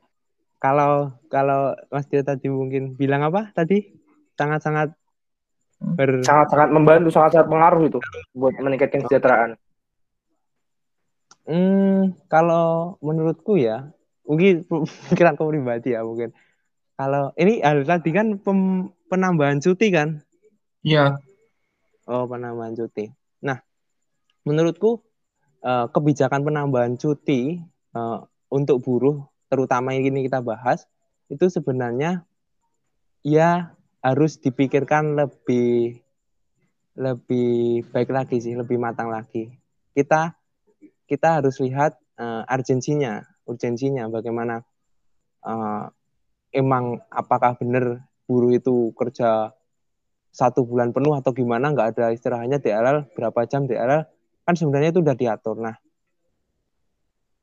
kalau kalau Mas Tio tadi mungkin bilang apa tadi? Sangat sangat ber... sangat sangat membantu sangat sangat pengaruh itu buat meningkatkan kesejahteraan. Hmm kalau menurutku ya mungkin pikiran aku pribadi ya mungkin. Kalau ini hal tadi kan pem, penambahan cuti kan? Iya. Oh penambahan cuti menurutku uh, kebijakan penambahan cuti uh, untuk buruh terutama yang ini kita bahas itu sebenarnya ya harus dipikirkan lebih lebih baik lagi sih, lebih matang lagi. Kita kita harus lihat uh, urgensinya, urgensinya bagaimana uh, emang apakah benar buruh itu kerja satu bulan penuh atau gimana nggak ada istirahatnya DLL berapa jam DLL kan sebenarnya itu udah diatur. Nah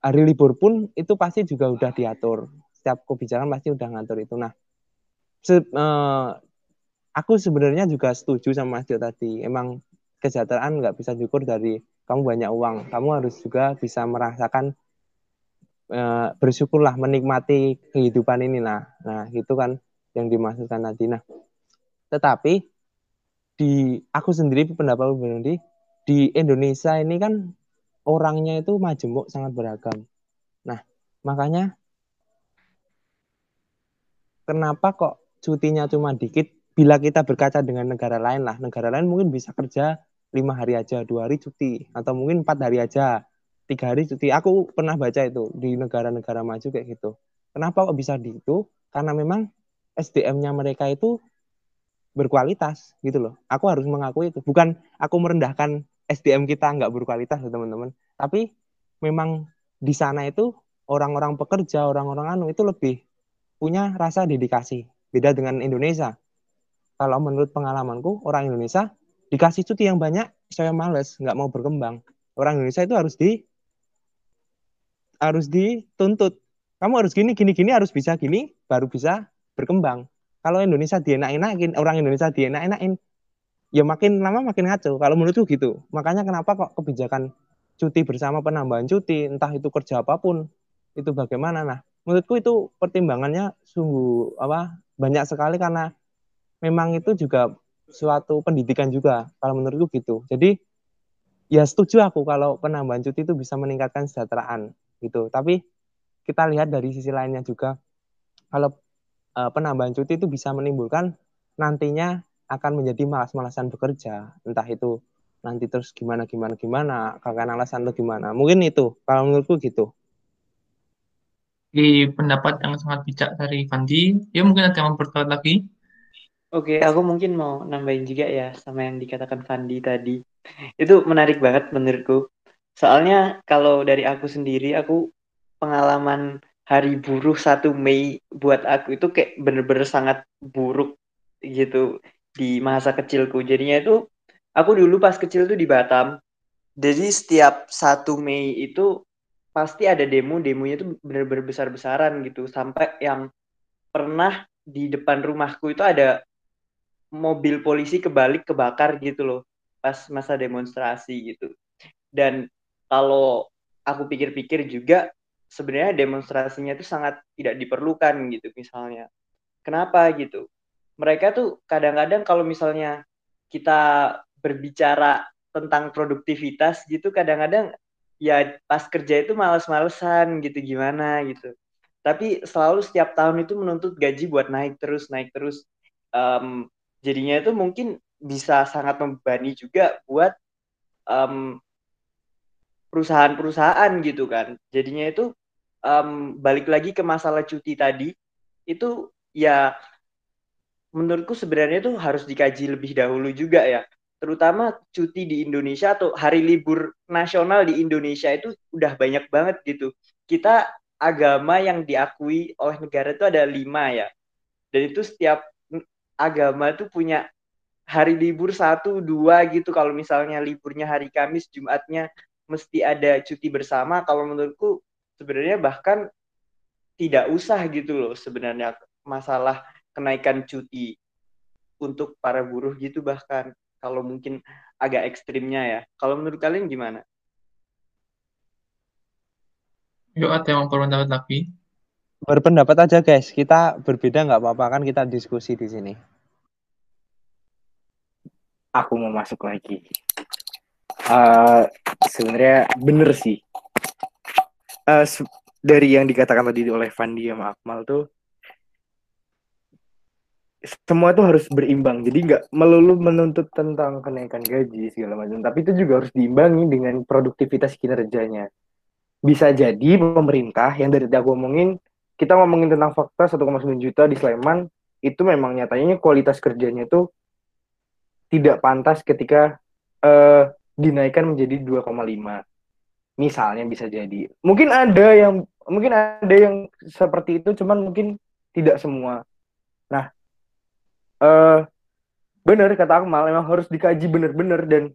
hari libur pun itu pasti juga udah diatur. Setiap kebijakan pasti udah ngatur itu. Nah se, uh, aku sebenarnya juga setuju sama Mas Dio tadi. Emang kesejahteraan nggak bisa diukur dari kamu banyak uang. Kamu harus juga bisa merasakan uh, bersyukurlah menikmati kehidupan ini nah. Nah, itu kan yang dimaksudkan tadi. Nah, tetapi di aku sendiri pendapat di di Indonesia ini kan orangnya itu majemuk sangat beragam. Nah, makanya kenapa kok cutinya cuma dikit bila kita berkaca dengan negara lain lah, negara lain mungkin bisa kerja lima hari aja, dua hari cuti, atau mungkin empat hari aja, tiga hari cuti. Aku pernah baca itu di negara-negara maju kayak gitu. Kenapa kok bisa di itu? Karena memang SDM-nya mereka itu berkualitas gitu loh. Aku harus mengakui itu. Bukan aku merendahkan SDM kita nggak berkualitas teman-teman. Tapi memang di sana itu orang-orang pekerja, orang-orang anu itu lebih punya rasa dedikasi. Beda dengan Indonesia kalau menurut pengalamanku orang Indonesia dikasih cuti yang banyak saya males nggak mau berkembang orang Indonesia itu harus di harus dituntut kamu harus gini gini gini harus bisa gini baru bisa berkembang kalau Indonesia dienak-enakin orang Indonesia dienak-enakin ya makin lama makin ngaco. Kalau menurutku gitu. Makanya kenapa kok kebijakan cuti bersama penambahan cuti entah itu kerja apa pun itu bagaimana? Nah menurutku itu pertimbangannya sungguh apa banyak sekali karena memang itu juga suatu pendidikan juga kalau menurutku gitu. Jadi ya setuju aku kalau penambahan cuti itu bisa meningkatkan kesejahteraan gitu. Tapi kita lihat dari sisi lainnya juga. Kalau uh, penambahan cuti itu bisa menimbulkan nantinya akan menjadi malas-malasan bekerja. Entah itu nanti terus gimana gimana gimana kakak alasan lo gimana. Mungkin itu kalau menurutku gitu. Di pendapat yang sangat bijak dari Fandi ya mungkin ada yang berkata lagi. Oke, aku mungkin mau nambahin juga ya sama yang dikatakan Fandi tadi. Itu menarik banget menurutku. Soalnya kalau dari aku sendiri, aku pengalaman hari buruh 1 Mei buat aku itu kayak bener-bener sangat buruk gitu di masa kecilku. Jadinya itu aku dulu pas kecil tuh di Batam. Jadi setiap 1 Mei itu pasti ada demo, demonya tuh bener-bener besar-besaran gitu. Sampai yang pernah di depan rumahku itu ada mobil polisi kebalik kebakar gitu loh pas masa demonstrasi gitu. Dan kalau aku pikir-pikir juga sebenarnya demonstrasinya itu sangat tidak diperlukan gitu misalnya. Kenapa gitu? Mereka tuh kadang-kadang kalau misalnya kita berbicara tentang produktivitas gitu kadang-kadang ya pas kerja itu males-malesan gitu gimana gitu. Tapi selalu setiap tahun itu menuntut gaji buat naik terus naik terus. Um, jadinya itu mungkin bisa sangat membebani juga buat perusahaan-perusahaan gitu kan jadinya itu um, balik lagi ke masalah cuti tadi itu ya menurutku sebenarnya itu harus dikaji lebih dahulu juga ya. Terutama cuti di Indonesia atau hari libur nasional di Indonesia itu udah banyak banget gitu. Kita agama yang diakui oleh negara itu ada lima ya. Dan itu setiap agama tuh punya hari libur satu dua gitu. Kalau misalnya liburnya hari Kamis Jumatnya mesti ada cuti bersama. Kalau menurutku sebenarnya bahkan tidak usah gitu loh sebenarnya masalah kenaikan cuti untuk para buruh gitu bahkan kalau mungkin agak ekstrimnya ya kalau menurut kalian gimana? Yuk ada yang berpendapat lagi? Berpendapat aja guys, kita berbeda nggak apa-apa kan kita diskusi di sini aku mau masuk lagi. Uh, Sebenarnya bener sih. Uh, dari yang dikatakan tadi oleh Fandi sama Akmal tuh, semua itu harus berimbang. Jadi nggak melulu menuntut tentang kenaikan gaji segala macam, tapi itu juga harus diimbangi dengan produktivitas kinerjanya. Bisa jadi pemerintah yang dari tadi aku ngomongin, kita ngomongin tentang fakta 1,9 juta di Sleman, itu memang nyatanya kualitas kerjanya itu tidak pantas ketika uh, dinaikkan menjadi 2,5. Misalnya bisa jadi. Mungkin ada yang mungkin ada yang seperti itu cuman mungkin tidak semua. Nah, uh, benar kata Akmal memang harus dikaji benar-benar dan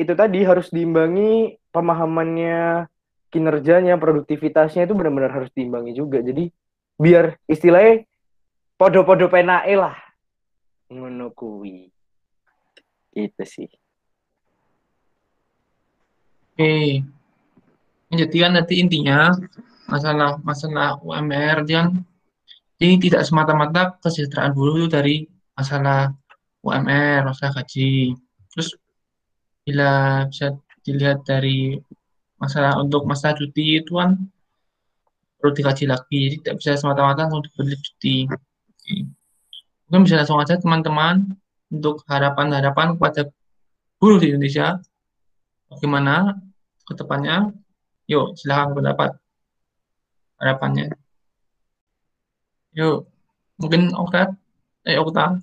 itu tadi harus diimbangi pemahamannya kinerjanya, produktivitasnya itu benar-benar harus diimbangi juga. Jadi biar istilahnya podo-podo penae lah. Menukui itu sih. Oke. Jadi kan nanti intinya masalah masalah UMR yang ini tidak semata-mata kesejahteraan buruh itu dari masalah UMR masalah gaji terus bila bisa dilihat dari masalah untuk masa cuti itu kan perlu dikaji lagi jadi tidak bisa semata-mata untuk diberi cuti mungkin bisa langsung aja teman-teman untuk harapan-harapan kepada buruh di Indonesia. Bagaimana ke depannya? Yuk, silahkan pendapat harapannya. Yuk, mungkin Okta, eh Okta.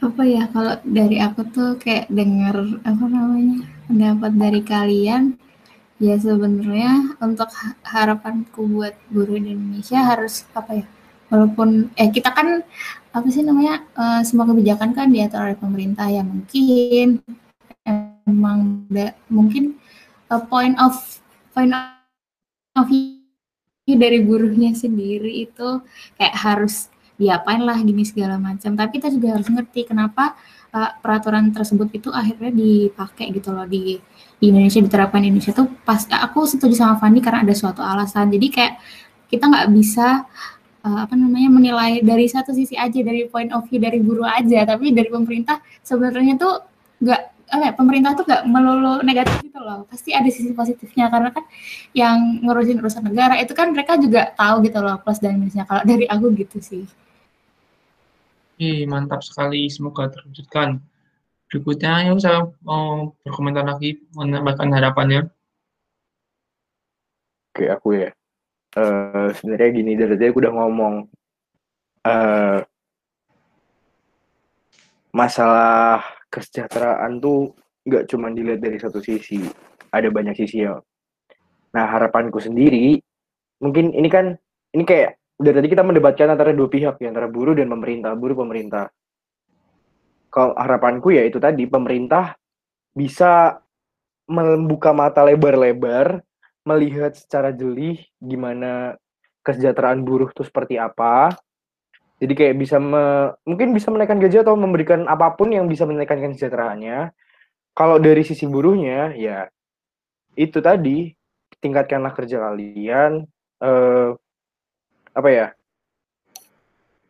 Apa ya, kalau dari aku tuh kayak denger, apa namanya, pendapat dari kalian, ya sebenarnya untuk harapanku buat buruh di Indonesia harus, apa ya, walaupun eh kita kan apa sih namanya uh, semua kebijakan kan diatur oleh pemerintah ya mungkin emang da, mungkin uh, point of point of view dari buruhnya sendiri itu kayak harus diapain lah gini segala macam. Tapi kita juga harus ngerti kenapa uh, peraturan tersebut itu akhirnya dipakai gitu loh di di Indonesia diterapkan di Indonesia tuh pas aku setuju sama Fandi karena ada suatu alasan. Jadi kayak kita nggak bisa uh, apa namanya menilai dari satu sisi aja dari point of view dari guru aja. Tapi dari pemerintah sebenarnya tuh nggak apa ya, pemerintah tuh nggak melulu negatif gitu loh. Pasti ada sisi positifnya karena kan yang ngurusin urusan negara itu kan mereka juga tahu gitu loh plus dan minusnya kalau dari aku gitu sih Ih, mantap sekali. Semoga terwujudkan. Berikutnya ya saya mau berkomentar lagi menambahkan harapannya oke aku ya. Uh, sebenarnya gini dari tadi aku udah ngomong uh, masalah kesejahteraan tuh nggak cuma dilihat dari satu sisi ada banyak sisi ya. Nah harapanku sendiri mungkin ini kan ini kayak dari tadi kita mendebatkan antara dua pihak ya antara buruh dan pemerintah buruh pemerintah kalau harapanku ya itu tadi pemerintah bisa membuka mata lebar-lebar melihat secara jeli gimana kesejahteraan buruh itu seperti apa. Jadi kayak bisa me, mungkin bisa menaikkan gaji atau memberikan apa pun yang bisa menaikkan kesejahteraannya. Kalau dari sisi buruhnya ya itu tadi tingkatkanlah kerja kalian eh, apa ya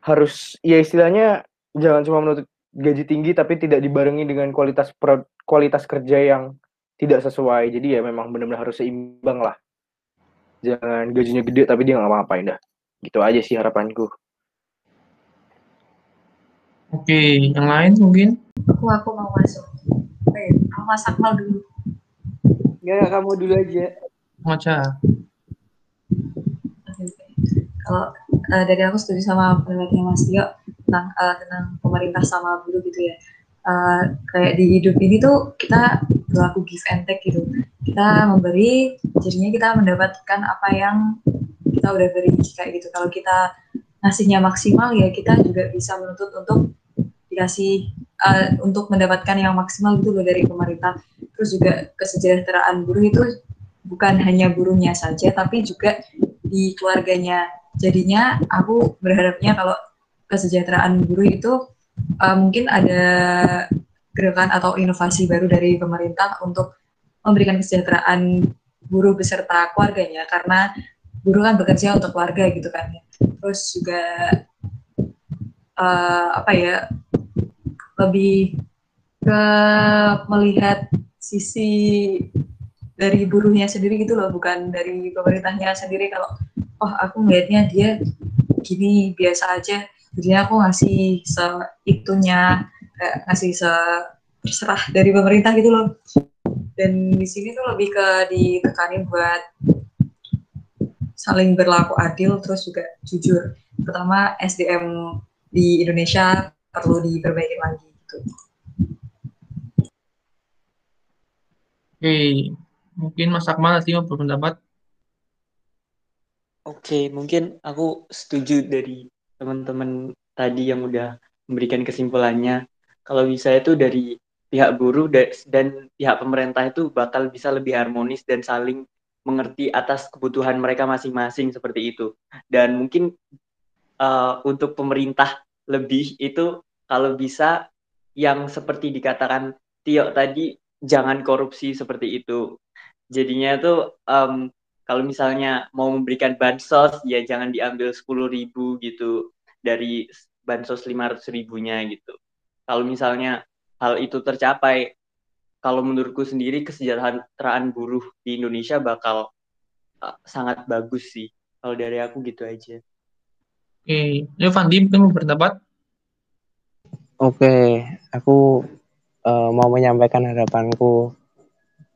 harus ya istilahnya jangan cuma menuntut gaji tinggi tapi tidak dibarengi dengan kualitas pro, kualitas kerja yang tidak sesuai. Jadi ya memang benar-benar harus seimbang lah. Jangan gajinya gede tapi dia nggak apa-apain dah. Gitu aja sih harapanku. Oke yang lain mungkin? Aku aku mau masuk. Oke aku masak mal dulu Enggak, kamu dulu aja. Maca. Kalau uh, dari aku setuju sama pendapatnya Mas Tio tentang uh, tentang pemerintah sama buruh gitu ya uh, kayak di hidup ini tuh kita berlaku give and take gitu. Kita memberi, jadinya kita mendapatkan apa yang kita udah beri kayak gitu. Kalau kita ngasihnya maksimal ya kita juga bisa menuntut untuk dikasih uh, untuk mendapatkan yang maksimal gitu loh dari pemerintah. Terus juga kesejahteraan buruh itu bukan hanya buruhnya saja tapi juga di keluarganya. Jadinya aku berharapnya kalau kesejahteraan buruh itu uh, mungkin ada gerakan atau inovasi baru dari pemerintah untuk memberikan kesejahteraan buruh beserta keluarganya. Karena buruh kan bekerja untuk keluarga gitu kan. Terus juga uh, apa ya lebih ke melihat sisi dari buruhnya sendiri gitu loh bukan dari pemerintahnya sendiri. Kalau oh aku melihatnya dia gini biasa aja jadi aku ngasih seitunya kayak ngasih se terserah dari pemerintah gitu loh dan di sini tuh lebih ke ditekanin buat saling berlaku adil terus juga jujur terutama SDM di Indonesia perlu diperbaiki lagi gitu. Oke, mungkin Mas Akmal nanti mau berpendapat. Oke, mungkin aku setuju dari teman-teman tadi yang udah memberikan kesimpulannya. Kalau bisa itu dari pihak buruh dan pihak pemerintah itu bakal bisa lebih harmonis dan saling mengerti atas kebutuhan mereka masing-masing seperti itu. Dan mungkin uh, untuk pemerintah lebih itu kalau bisa yang seperti dikatakan Tio tadi jangan korupsi seperti itu. Jadinya itu um, kalau misalnya mau memberikan bansos ya jangan diambil sepuluh ribu gitu dari bansos lima ratus ribunya gitu. Kalau misalnya hal itu tercapai, kalau menurutku sendiri kesejahteraan buruh di Indonesia bakal uh, sangat bagus sih. Kalau dari aku gitu aja. Oke, okay. Fandi mungkin mau berpendapat? Oke, okay. aku uh, mau menyampaikan harapanku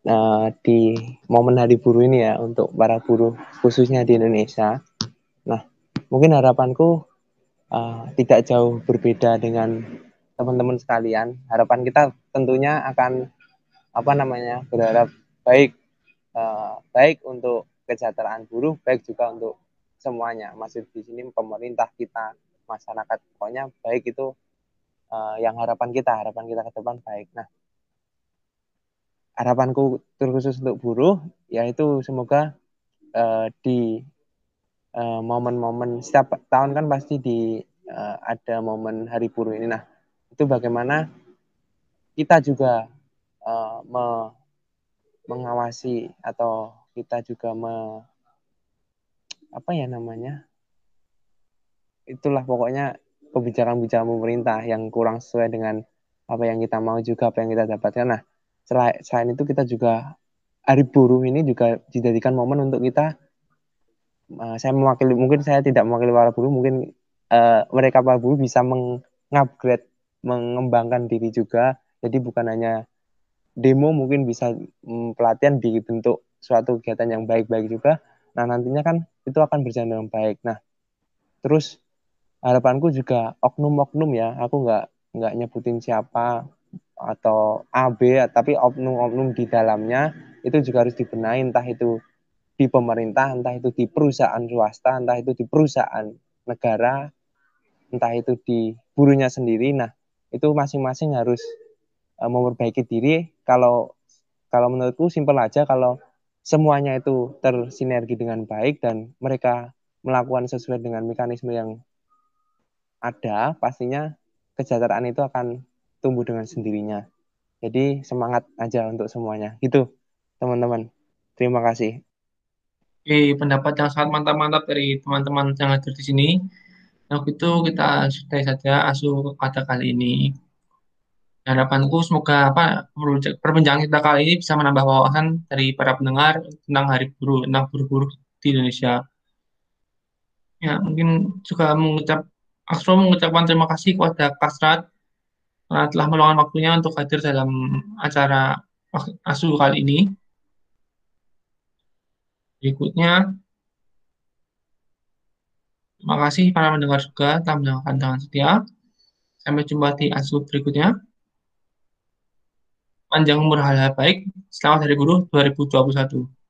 uh, di momen Hari Buruh ini ya untuk para buruh khususnya di Indonesia. Nah, mungkin harapanku uh, tidak jauh berbeda dengan teman-teman sekalian. Harapan kita tentunya akan apa namanya berharap baik uh, baik untuk kesejahteraan buruh, baik juga untuk semuanya. Masih di sini pemerintah kita, masyarakat pokoknya baik itu uh, yang harapan kita, harapan kita ke depan baik. Nah, harapanku terkhusus untuk buruh yaitu semoga uh, di momen-momen uh, setiap tahun kan pasti di uh, ada momen hari buruh ini. Nah, itu bagaimana kita juga uh, me, mengawasi atau kita juga me, apa ya namanya itulah pokoknya kebijakan-kebijakan pemerintah yang kurang sesuai dengan apa yang kita mau juga apa yang kita dapatkan nah selain, itu kita juga hari buruh ini juga dijadikan momen untuk kita uh, saya mewakili mungkin saya tidak mewakili para buruh mungkin uh, mereka para buruh bisa mengupgrade mengembangkan diri juga. Jadi bukan hanya demo mungkin bisa mm, pelatihan dibentuk suatu kegiatan yang baik-baik juga. Nah nantinya kan itu akan berjalan dengan baik. Nah terus harapanku juga oknum-oknum ya. Aku nggak nggak nyebutin siapa atau AB tapi oknum-oknum di dalamnya itu juga harus dibenahi entah itu di pemerintah, entah itu di perusahaan swasta, entah itu di perusahaan negara, entah itu di burunya sendiri. Nah, itu masing-masing harus uh, memperbaiki diri kalau kalau menurutku simpel aja kalau semuanya itu tersinergi dengan baik dan mereka melakukan sesuai dengan mekanisme yang ada pastinya kesejahteraan itu akan tumbuh dengan sendirinya jadi semangat aja untuk semuanya gitu teman-teman terima kasih Oke, pendapat yang sangat mantap-mantap dari teman-teman yang hadir di sini. Nah, itu kita sudah saja asuh kata kali ini. Harapanku semoga apa perbincangan kita kali ini bisa menambah wawasan dari para pendengar tentang Hari Buruh, tentang buruh-buruh di Indonesia. Ya, mungkin juga mengucap Astro mengucapkan terima kasih kepada Kasrat karena telah meluangkan waktunya untuk hadir dalam acara ASU kali ini. Berikutnya, Terima kasih para pendengar juga telah mendengarkan dengan setia. Sampai jumpa di ASU berikutnya. Panjang umur hal-hal baik. Selamat Hari Guru 2021.